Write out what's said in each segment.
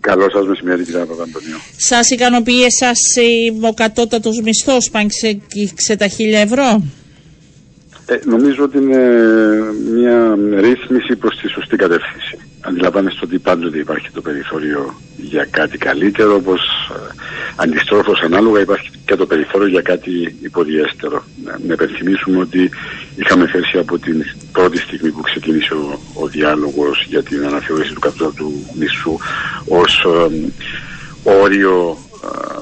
Καλό σας μεσημέρι, κύριε Παπαντονίου. Σας ικανοποιεί εσάς ο κατώτατο μισθός που άγγιξε τα χίλια ευρώ; Ε, νομίζω ότι είναι μια ρύθμιση προς τη σωστή κατεύθυνση. Αντιλαμβάνεστε ότι πάντοτε υπάρχει το περιθώριο για κάτι καλύτερο, όπως ε, αντιστρόφως ανάλογα υπάρχει και το περιθώριο για κάτι υποδιέστερο. Να υπενθυμίσουμε ότι είχαμε θέσει από την πρώτη στιγμή που ξεκίνησε ο, ο διάλογος για την αναθεώρηση του κατώτατου μισού ως ε, όριο ε,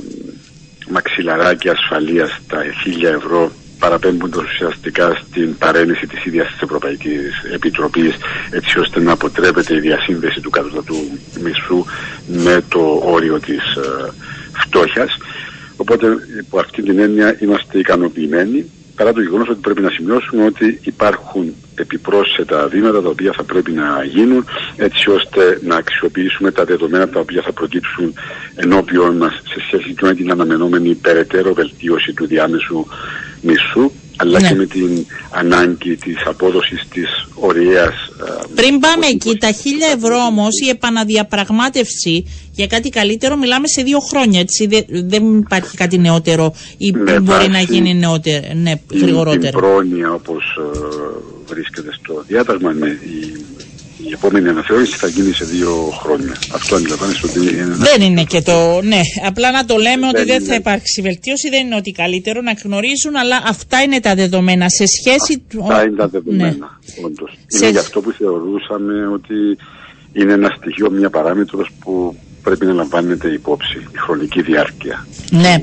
μαξιλαράκι ασφαλείας τα 1000 ευρώ παραπέμπουν ουσιαστικά στην παρένεση της ίδιας της Ευρωπαϊκής Επιτροπής έτσι ώστε να αποτρέπεται η διασύνδεση του κατώτατου μισθού με το όριο της ε, φτώχειας. Οπότε από αυτή την έννοια είμαστε ικανοποιημένοι παρά το γεγονός ότι πρέπει να σημειώσουμε ότι υπάρχουν επιπρόσθετα βήματα τα οποία θα πρέπει να γίνουν έτσι ώστε να αξιοποιήσουμε τα δεδομένα τα οποία θα προκύψουν ενώπιον μας σε σχέση με την αναμενόμενη περαιτέρω βελτίωση του διάμεσου μισθού αλλά Ναι. και με την ανάγκη της απόδοσης της ωριαίας ε, Πριν πάμε αποτύπωσης. εκεί, τα χίλια ευρώ όμως, η επαναδιαπραγμάτευση για κάτι καλύτερο, μιλάμε σε δύο χρόνια. Έτσι. Δεν, δεν υπάρχει κάτι νεότερο ή Με μπορεί βάση να γίνει νεότερο, ναι, την, την γρηγορότερο. πρόνοια όπως ε, βρίσκεται στο διάταγμα με η, η επόμενη αναθεώρηση θα γίνει σε δύο χρόνια. Αυτό αντιλαμβάνεστε ότι είναι ένα Δεν είναι και το. Ναι, απλά να το λέμε ότι Δεν δεν θα είναι. υπάρξει βελτίωση, δεν είναι ότι καλύτερο να γνωρίζουν, αλλά αυτά είναι τα δεδομένα. Σε σχέση. του- Αυτά είναι τα Ναι. δεδομένα, όντως. Σε- Είναι γι' αυτό που θεωρούσαμε ότι είναι ένα στοιχείο, μια παράμετρος που πρέπει να λαμβάνεται υπόψη, η χρονική διάρκεια. Ναι.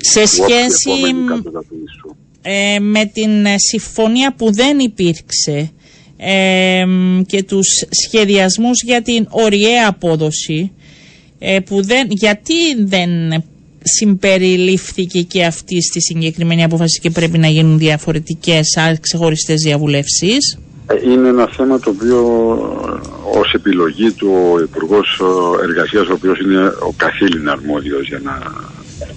Σε του όποιου σχέση επόμενου κατώτατου μισθού. ε, με την ε, συμφωνία που δεν υπήρξε ε, και τους σχεδιασμούς για την ωριαία απόδοση ε, που δεν, γιατί δεν συμπεριλήφθηκε και αυτή στη συγκεκριμένη απόφαση και πρέπει να γίνουν διαφορετικές α, ξεχωριστές διαβουλεύσεις; Ε, Είναι ένα θέμα το οποίο ε, ως επιλογή του ο Υπουργός ε, Εργασίας, ο οποίος είναι ο καθήλυνα αρμόδιος για να,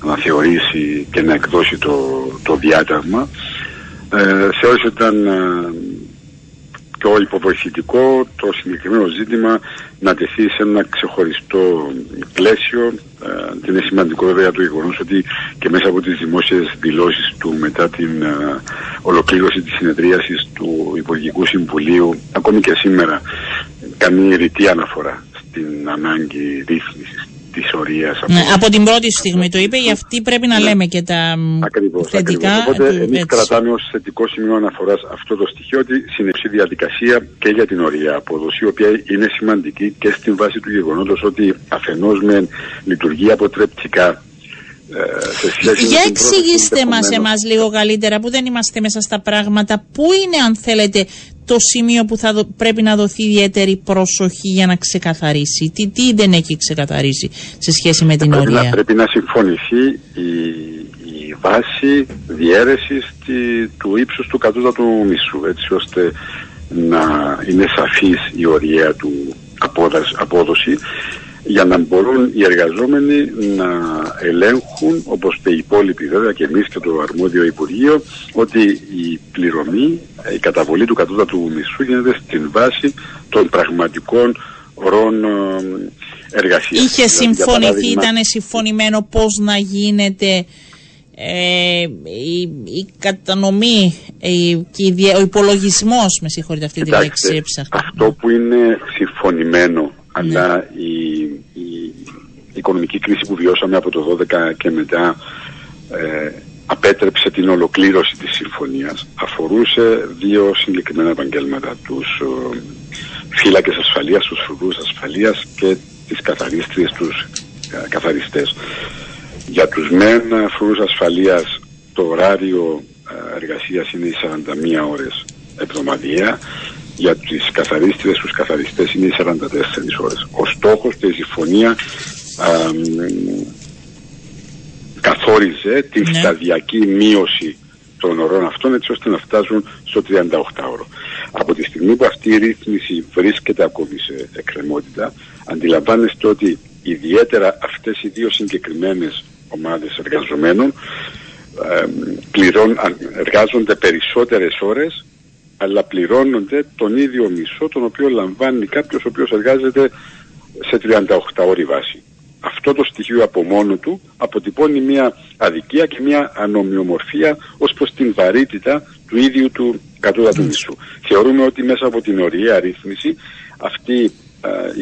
να θεωρήσει και να εκδώσει το, το διάταγμα, ε, θεώρησε ότι ήταν ε, πιο υποβοηθητικό το συγκεκριμένο ζήτημα να τεθεί σε ένα ξεχωριστό πλαίσιο. Ε, και είναι σημαντικό βέβαια το γεγονός ότι και μέσα από τις δημόσιες δηλώσεις του μετά την ε, ολοκλήρωση της συνεδρίασης του Υπουργικού Συμβουλίου ακόμη και σήμερα κάνει ρητή αναφορά στην ανάγκη ρύθμισης της ορίας Ναι, από την πρώτη στιγμή το είπε, γι' αυτή πρέπει να λέμε και τα μ, Ακριβώς, θετικά. ακριβώς. Οπότε του- εμείς έτσι. κρατάμε ως θετικό σημείο αναφοράς αυτό το στοιχείο ότι συνεχίσει διαδικασία και για την ορία απόδοση, η οποία είναι σημαντική και στην βάση του γεγονότος ότι αφενός με λειτουργεί αποτρεπτικά ε, σε σχέση Για με την πρόταση εξηγήστε μας ενδεχομένως- εμάς λίγο καλύτερα που δεν είμαστε μέσα στα πράγματα. Πού είναι αν θέλετε το σημείο που θα δο- πρέπει να δοθεί ιδιαίτερη προσοχή για να ξεκαθαρίσει; Τι, τι δεν έχει ξεκαθαρίσει σε σχέση με την πρέπει, να, ορία. πρέπει να συμφωνηθεί η, η βάση διαίρεσης τη- του ύψους του κατώτατου μισθού έτσι ώστε να είναι σαφής η οριαία του απόδας- απόδοση για να μπορούν οι εργαζόμενοι να ελέγχουν όπως και οι υπόλοιποι βέβαια και εμείς και το αρμόδιο Υπουργείο ότι η πληρωμή, η καταβολή του κατώτατου μισθού γίνεται στην βάση των πραγματικών ορών ε, εργασίας. Είχε Δηλαδή, για συμφωνηθεί, παράδειγμα, ήταν συμφωνημένο πώς να γίνεται ε, η, η κατανομή η, και η δια- ο υπολογισμός, με συγχωρείτε αυτή τη Κοιτάξτε, λέξη έψαχνα. αυτό που είναι συμφωνημένο, αλλά η, η οικονομική κρίση που βιώσαμε από το 12 και μετά ε, απέτρεψε την ολοκλήρωση της συμφωνίας. Αφορούσε δύο συγκεκριμένα επαγγέλματα, τους ε, φύλακες ασφαλείας, τους φρουρούς ασφαλείας και τις καθαρίστριες, τους ε, καθαριστές. Για τους μεν φρουρούς ασφαλείας το ωράριο ε, εργασίας είναι οι 41 ώρες εβδομαδιαία. Για τις καθαρίστριες, τους καθαριστές είναι οι 44 ώρες. Ο στόχος και η συμφωνίας α, μ, καθόριζε τη Ναι. σταδιακή μείωση των ωρών αυτών έτσι ώστε να φτάσουν στο 38 ώρο. Από τη στιγμή που αυτή η ρύθμιση βρίσκεται ακόμη σε εκκρεμότητα, αντιλαμβάνεστε ότι ιδιαίτερα αυτές οι δύο συγκεκριμένες ομάδες εργαζομένων ε, πληρών, αν- εργάζονται περισσότερες ώρες αλλά πληρώνονται τον ίδιο μισό τον οποίο λαμβάνει κάποιος ο οποίος εργάζεται σε 38 ώρη βάση. Αυτό το στοιχείο από μόνο του αποτυπώνει μια αδικία και μια ανομοιομορφία ως προς την βαρύτητα του ίδιου του κατώτατου μισθού. Θεωρούμε ότι μέσα από την ωριαία ρύθμιση αυτή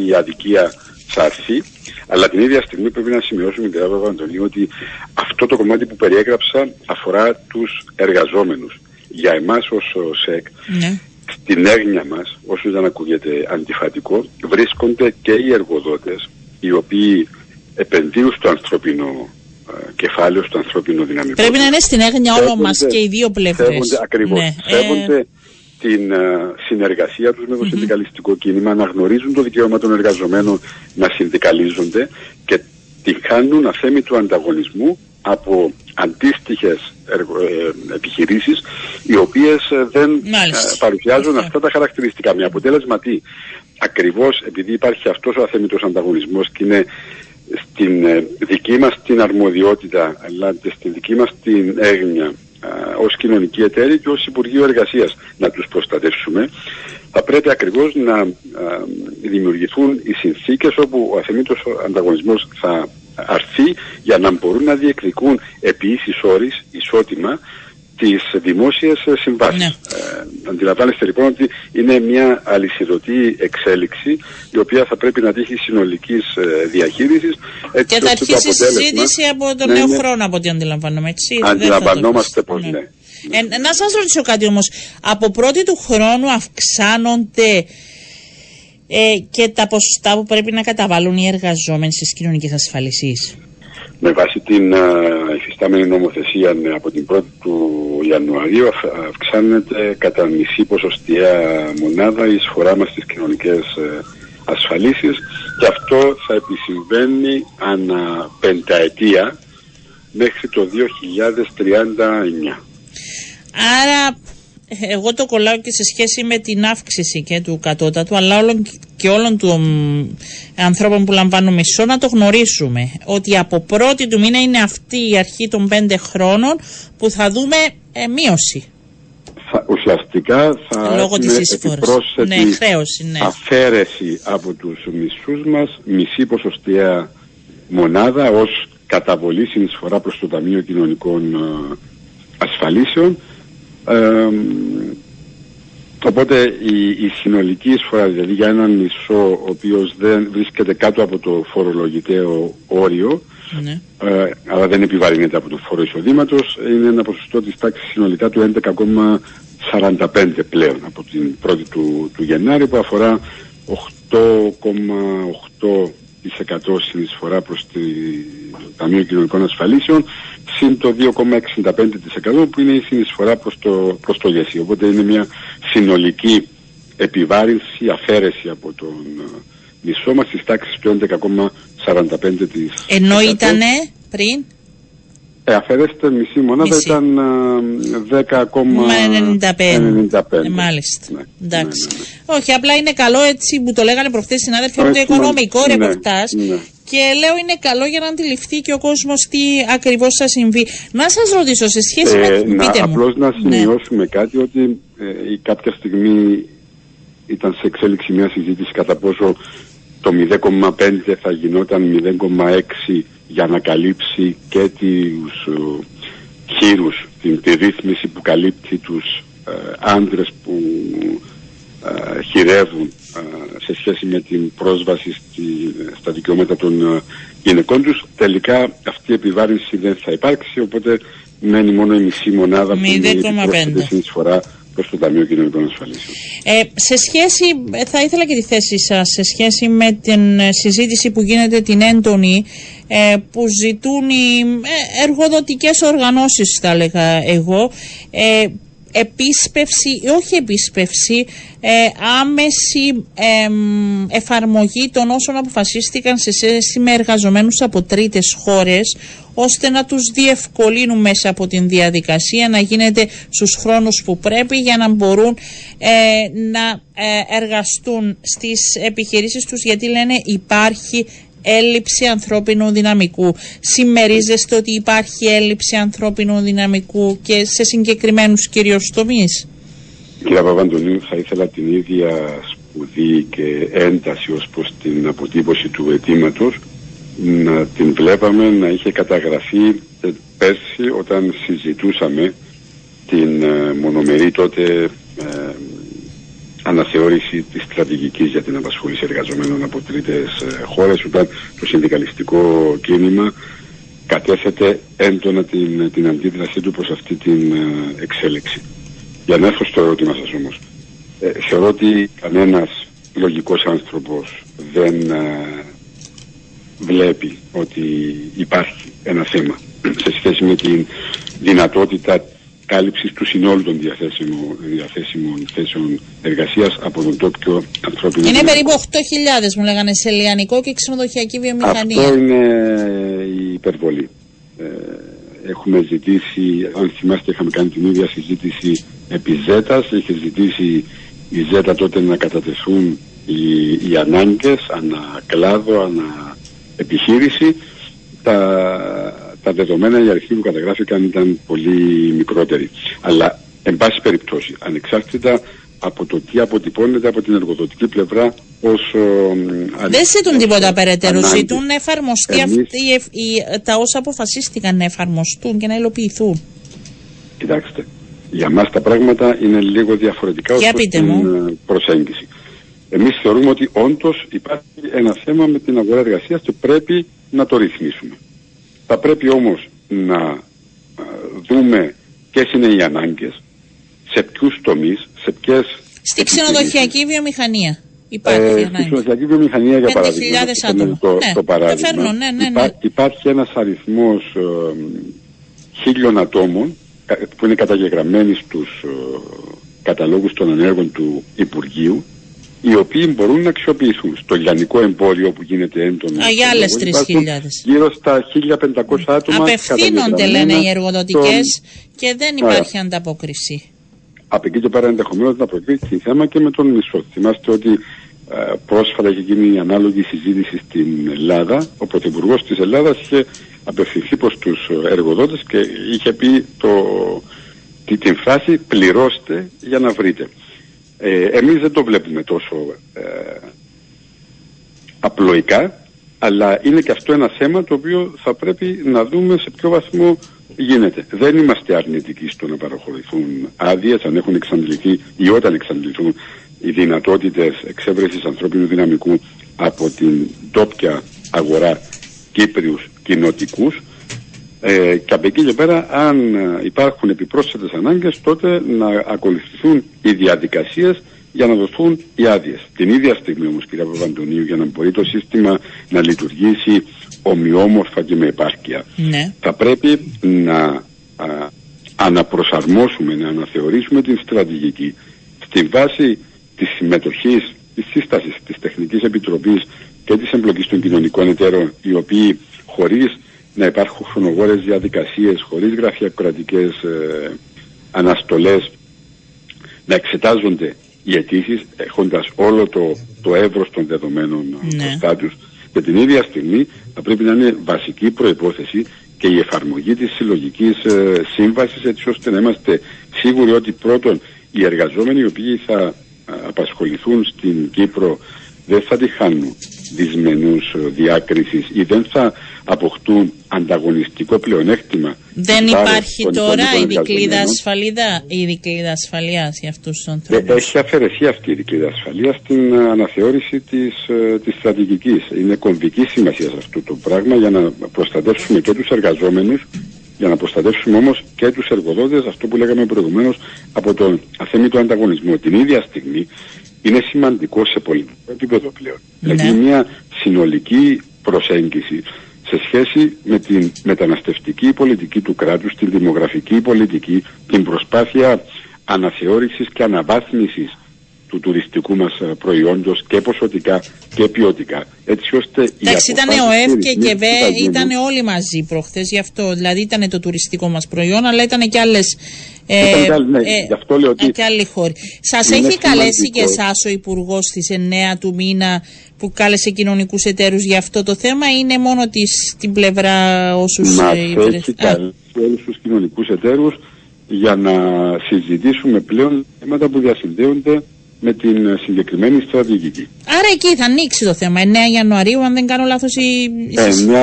η αδικία θα έρθει, αλλά την ίδια στιγμή πρέπει να σημειώσουμε, κύριε Παπαντονίου, ότι αυτό το κομμάτι που περιέγραψα αφορά τους εργαζόμενους. Για εμάς ως ΣΕΚ, ναι. στην έγνοια μας, όσο δεν ακούγεται αντιφατικό, βρίσκονται και οι εργοδότες, οι οποίοι επενδύουν στο ανθρώπινο ε, κεφάλαιο, στο ανθρώπινο δυναμικό. Πρέπει να είναι στην έγνοια όλων μας και οι δύο πλευρές. Σέβονται, ακριβώς, ναι. σέβονται την uh, συνεργασία τους με το mm συνδικαλιστικό κίνημα, αναγνωρίζουν το δικαίωμα των εργαζομένων να συνδικαλίζονται και την χάνουν αθέμη του ανταγωνισμού από αντίστοιχες ε, επιχειρήσεις οι οποίες ε, δεν ε, παρουσιάζουν αυτά τα χαρακτηριστικά. Με αποτέλεσμα τι, ακριβώς επειδή υπάρχει αυτός ο αθέμητος ανταγωνισμός και είναι στην δική μας την αρμοδιότητα αλλά και στην δική μας την έγνοια ως κοινωνική εταίρη και ως Υπουργείο Εργασίας να τους προστατεύσουμε θα πρέπει ακριβώς να δημιουργηθούν οι συνθήκες όπου ο αθεμήτος ανταγωνισμός θα αρθεί για να μπορούν να διεκδικούν επί ίσης όρης ισότιμα τις δημόσιες συμβάσεις. Ναι. Ε, αντιλαμβάνεστε λοιπόν ότι είναι μια αλυσιδωτή εξέλιξη η οποία θα πρέπει να τύχει συνολικής ε, διαχείρισης. και θα αρχίσει η συζήτηση από τον ναι, νέο ναι. χρόνο από ό,τι αντιλαμβάνομαι. Έτσι, Αντιλαμβανόμαστε πως ναι. ναι. Ε, να σας ρωτήσω κάτι όμως. Από πρώτη του χρόνου αυξάνονται ε, και τα ποσοστά που πρέπει να καταβάλουν οι εργαζόμενοι στις κοινωνικές ασφαλισίες με βάση την υφιστάμενη νομοθεσία ναι, από την 1η του Ιανουαρίου αυξάνεται κατά μισή ποσοστιαία μονάδα η εισφορά μας στις κοινωνικές ε, ασφαλίσεις και αυτό θα επισυμβαίνει ανά πενταετία μέχρι το 2039. Άρα εγώ το κολλάω και σε σχέση με την αύξηση και του κατώτατου, αλλά όλων και όλων των ανθρώπων που λαμβάνουν μισό να το γνωρίσουμε. Ότι από πρώτη του μήνα είναι αυτή η αρχή των πέντε χρόνων που θα δούμε ε, μείωση. Θα, ουσιαστικά θα Λόγω της επιπρόσθετη ναι, χρέωση, ναι. αφαίρεση από τους μισούς μας μισή ποσοστιαία μονάδα ως καταβολή συνεισφορά προς το Ταμείο Κοινωνικών ε, Ασφαλίσεων οπότε η, η συνολική εισφορά, δηλαδή για έναν μισό ο οποίος δεν βρίσκεται κάτω από το φορολογητέο όριο, ναι. ε, αλλά δεν επιβαρύνεται από το φόρο εισοδήματος, είναι ένα ποσοστό της τάξης συνολικά του 11,45 πλέον από την 1η του, του Γενάρη που αφορά 8,8% συνεισφορά προς το Ταμείο Κοινωνικών Ασφαλίσεων συν το 2,65% που είναι η συνεισφορά προς το, προς το ΓΕΣΥ. Οπότε είναι μια συνολική επιβάρυνση, αφαίρεση από τον ε, μισό μας στις τάξεις του 11,45%. Ενώ ήταν πριν; Ε, αφαιρέστε μισή μονάδα μισή. ήταν 10,95. Ε, μάλιστα. Ναι, Εντάξει. Ναι, ναι, Όχι, απλά είναι καλό έτσι που το λέγανε προχθές συνάδελφοι από το οικονομικό ναι, ρεπορτάζ και λέω είναι καλό για να αντιληφθεί και ο κόσμος τι ακριβώς θα συμβεί. Να σας ρωτήσω σε σχέση με. Ε, να, Απλώς να σημειώσουμε κάτι ότι ε, κάποια στιγμή ήταν σε εξέλιξη μια συζήτηση κατά πόσο το 0,5 θα γινόταν 0,6 για να καλύψει και τους ε, χείρους, την, τη ρύθμιση που καλύπτει τους ε, άντρες που ε, χειρεύουν ε, σε σχέση με την πρόσβαση στη, στα δικαιώματα των ε, γυναικών τους. Τελικά αυτή η επιβάρυνση δεν θα υπάρξει, οπότε μένει μόνο η μισή μονάδα που είναι η συνεισφορά προς το Ταμείο Κοινωνικών Ασφαλίσεων. Ε, σε σχέση, θα ήθελα και τη θέση σας, σε σχέση με την συζήτηση που γίνεται την έντονη ε, που ζητούν οι ε, εργοδοτικές οργανώσεις θα έλεγα εγώ ε, επίσπευση ή όχι επίσπευση, ε, άμεση εφαρμογή των όσων αποφασίστηκαν σε σχέση με εργαζομένους από τρίτες χώρες ώστε να τους διευκολύνουν μέσα από την διαδικασία να γίνεται στους χρόνους που πρέπει για να μπορούν ε, να ε, εργαστούν στις επιχειρήσεις τους γιατί λένε υπάρχει έλλειψη ανθρώπινου δυναμικού. Συμμερίζεστε ότι υπάρχει έλλειψη ανθρώπινου δυναμικού και σε συγκεκριμένους κυρίως τομείς; Κύριε Παπαντονίου, θα ήθελα την ίδια σπουδή και ένταση ως προς την αποτύπωση του αιτήματος να την βλέπαμε να είχε καταγραφεί ε, πέρσι όταν συζητούσαμε την ε, μονομερή τότε ε, αναθεώρηση της στρατηγικής για την απασχόληση εργαζομένων από τρίτες ε, χώρες όταν το συνδικαλιστικό κίνημα κατέθετε έντονα την, την αντίδρασή του προς αυτή την ε, εξέλιξη. Για να έρθω στο ερώτημα σας όμως. Ε, θεωρώ ότι κανένας λογικός άνθρωπος δεν ε, βλέπει ότι υπάρχει ένα θέμα σε σχέση με την δυνατότητα κάλυψης του συνόλου των διαθέσιμων, διαθέσιμων θέσεων εργασίας από τον τόπιο ανθρώπινο. Είναι περίπου 8.000 μου λέγανε σε λιανικό και ξενοδοχειακή βιομηχανία. Αυτό είναι η υπερβολή. Ε, έχουμε ζητήσει, αν θυμάστε είχαμε κάνει την ίδια συζήτηση επί Ζέτας, είχε ζητήσει η Ζέτα τότε να κατατεθούν οι, οι ανάγκες ανά κλάδο, ανά επιχείρηση. Τα, τα δεδομένα, οι αριθμοί που καταγράφηκαν ήταν πολύ μικρότεροι. Αλλά, εν πάση περιπτώσει, ανεξάρτητα από το τι αποτυπώνεται από την εργοδοτική πλευρά ως... Δεν ζητούν τίποτα περαιτέρω, ζητούν να εφαρμοστεί Εμείς... αυτή, τα όσα αποφασίστηκαν να εφαρμοστούν και να υλοποιηθούν. Κοιτάξτε, για μας τα πράγματα είναι λίγο διαφορετικά ως την ε, προσέγγιση. Εμείς θεωρούμε ότι όντως υπάρχει ένα θέμα με την αγορά εργασίας και πρέπει να το ρυθμίσουμε. Θα πρέπει όμως να δούμε ποιες είναι οι ανάγκες, σε ποιους τομείς, σε ποιες... Στη ξενοδοχειακή βιομηχανία. Υπάρχει ε, ανάγκη. Στη ξενοδοχειακή βιομηχανία για παράδειγμα. άτομα. Το, ναι, το παράδειγμα. Φέρνω, ναι, ναι, ναι. υπάρχει ένας αριθμός ε, χίλιων ατόμων που είναι καταγεγραμμένοι στους ε, καταλόγους των ανέργων του Υπουργείου οι οποίοι μπορούν να αξιοποιηθούν στο λιανικό εμπόριο που γίνεται έντονο. Α, για άλλες 3.000. Γύρω στα 1.500 άτομα. Απευθύνονται, λένε οι εργοδοτικές, και δεν υπάρχει Άρα. ανταπόκριση. Από εκεί και πέρα ενδεχομένως να προκύψει θέμα και με τον μισθό. Θυμάστε ότι ε, πρόσφατα έχει γίνει η ανάλογη συζήτηση στην Ελλάδα. Ο Πρωθυπουργός της Ελλάδας είχε απευθυνθεί προς τους εργοδότες και είχε πει το, την φράση πληρώστε για να βρείτε. Ε, εμείς δεν το βλέπουμε τόσο ε, απλοϊκά, αλλά είναι και αυτό ένα θέμα το οποίο θα πρέπει να δούμε σε ποιο βαθμό γίνεται. Δεν είμαστε αρνητικοί στο να παραχωρηθούν άδειες αν έχουν εξαντληθεί ή όταν εξαντληθούν οι δυνατότητες εξέβρεσης ανθρώπινου δυναμικού από την τόπια αγορά Κύπριους κοινοτικούς ε, και από εκεί και πέρα, αν ε, υπάρχουν επιπρόσθετες ανάγκες, τότε να ακολουθηθούν οι διαδικασίες για να δοθούν οι άδειες. Την ίδια στιγμή όμως, κυρία Παπαντονίου, για να μπορεί το σύστημα να λειτουργήσει ομοιόμορφα και με επάρκεια, ναι. θα πρέπει να α, αναπροσαρμόσουμε, να αναθεωρήσουμε την στρατηγική στη βάση της συμμετοχής, της σύστασης της Τεχνικής Επιτροπής και της εμπλοκής των κοινωνικών εταίρων, οι οποίοι χωρίς να υπάρχουν χρονοβόρες διαδικασίες χωρίς γραφειοκρατικές ε, αναστολές να εξετάζονται οι αιτήσεις έχοντας όλο το, το εύρος των δεδομένων ναι. τους και την ίδια στιγμή θα πρέπει να είναι βασική προϋπόθεση και η εφαρμογή της συλλογικής ε, σύμβασης έτσι ώστε να είμαστε σίγουροι ότι πρώτον οι εργαζόμενοι οι οποίοι θα ε, απασχοληθούν στην Κύπρο δεν θα τη χάνουν δυσμενούς ε, διάκρισης ή δεν θα αποκτούν ανταγωνιστικό πλεονέκτημα. Δεν υπάρχει τώρα η δικλίδα ασφαλίδα, η δικλίδα ασφαλείας για αυτούς τους ανθρώπους; Ε, έχει αφαιρεθεί αυτή η δικλίδα ασφαλείας στην αναθεώρηση της, ε, της στρατηγικής. Είναι κομβική σημασία σε αυτό το πράγμα για να προστατεύσουμε και τους εργαζόμενους για να προστατεύσουμε όμως και τους εργοδότες, αυτό που λέγαμε προηγουμένως, από τον αθέμητο ανταγωνισμό. Την ίδια στιγμή είναι σημαντικό σε πολιτικό επίπεδο πλέον. Ναι. Δηλαδή μια συνολική προσέγγιση σε σχέση με την μεταναστευτική πολιτική του κράτους, την δημογραφική πολιτική, την προσπάθεια αναθεώρησης και αναβάθμισης του τουριστικού μας ε, προϊόντος και ποσοτικά και ποιοτικά. Έτσι ώστε Εντάξει, ήταν ο ΕΦ και η ΚΕΒΕ, ήταν όλοι μαζί προχθές γι' αυτό. Δηλαδή ήταν το τουριστικό μας προϊόν, αλλά ήταν και άλλες ε, ναι, ε, γι' αυτό λέω ότι και άλλοι χώροι. Σας έχει καλέσει και εσάς ο Υπουργός στις 9 του μήνα που κάλεσε κοινωνικούς εταίρους για αυτό το θέμα ή είναι μόνο της, την πλευρά όσους. Μας έχει καλέσει όλους τους κοινωνικούς εταίρους για να συζητήσουμε πλέον θέματα που διασυνδέονται με την συγκεκριμένη στρατηγική. Άρα εκεί θα ανοίξει το θέμα. 9 Ιανουαρίου, αν δεν κάνω λάθος. Η...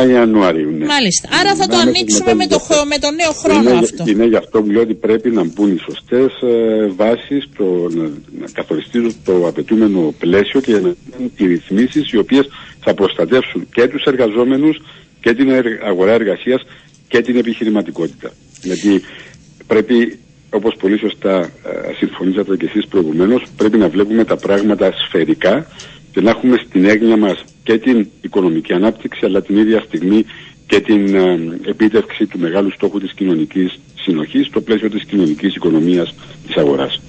9 Ιανουαρίου, ναι. Μάλιστα. Άρα θα το ανοίξουμε με το, με το νέο χρόνο είναι, αυτό. Είναι γι' αυτό που λέω ότι πρέπει να μπουν οι σωστές ε, βάσεις, να, να καθοριστούν το απαιτούμενο πλαίσιο και να γίνουν οι ρυθμίσεις οι οποίες θα προστατεύσουν και τους εργαζόμενους και την αγορά εργασίας και την επιχειρηματικότητα. Γιατί πρέπει όπως πολύ σωστά ε, συμφωνήσατε και εσείς προηγουμένως, πρέπει να βλέπουμε τα πράγματα σφαιρικά και να έχουμε στην έγνοια μας και την οικονομική ανάπτυξη, αλλά την ίδια στιγμή και την ε, επίτευξη του μεγάλου στόχου της κοινωνικής συνοχής στο πλαίσιο της κοινωνικής οικονομίας της αγοράς.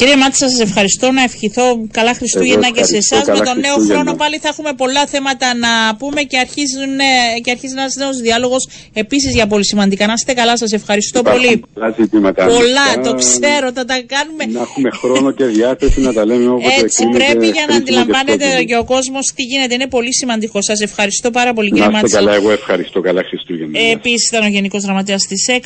Κύριε Μάτσα, σας ευχαριστώ. Να ευχηθώ καλά Χριστούγεννα και σε εσάς. Με τον νέο χρόνο πάλι θα έχουμε πολλά θέματα να πούμε και, αρχίζουν, και αρχίζει ένας νέος διάλογος επίσης για πολύ σημαντικά. Να είστε καλά, σας ευχαριστώ Υπάρχουν πολύ. Πολλά ζητήματα. Πολλά, το ξέρω, θα τα κάνουμε. Να έχουμε χρόνο και διάθεση να τα λέμε όποτε Έτσι πρέπει για να αντιλαμβάνεται και ο κόσμος τι γίνεται. Είναι πολύ σημαντικό. Σας ευχαριστώ πάρα πολύ, κύριε Μάτσα. καλά, εγώ ευχαριστώ. Καλά Χριστούγεννα. Επίσης ήταν ο Γενικός Γραμματέας της ΕΚ.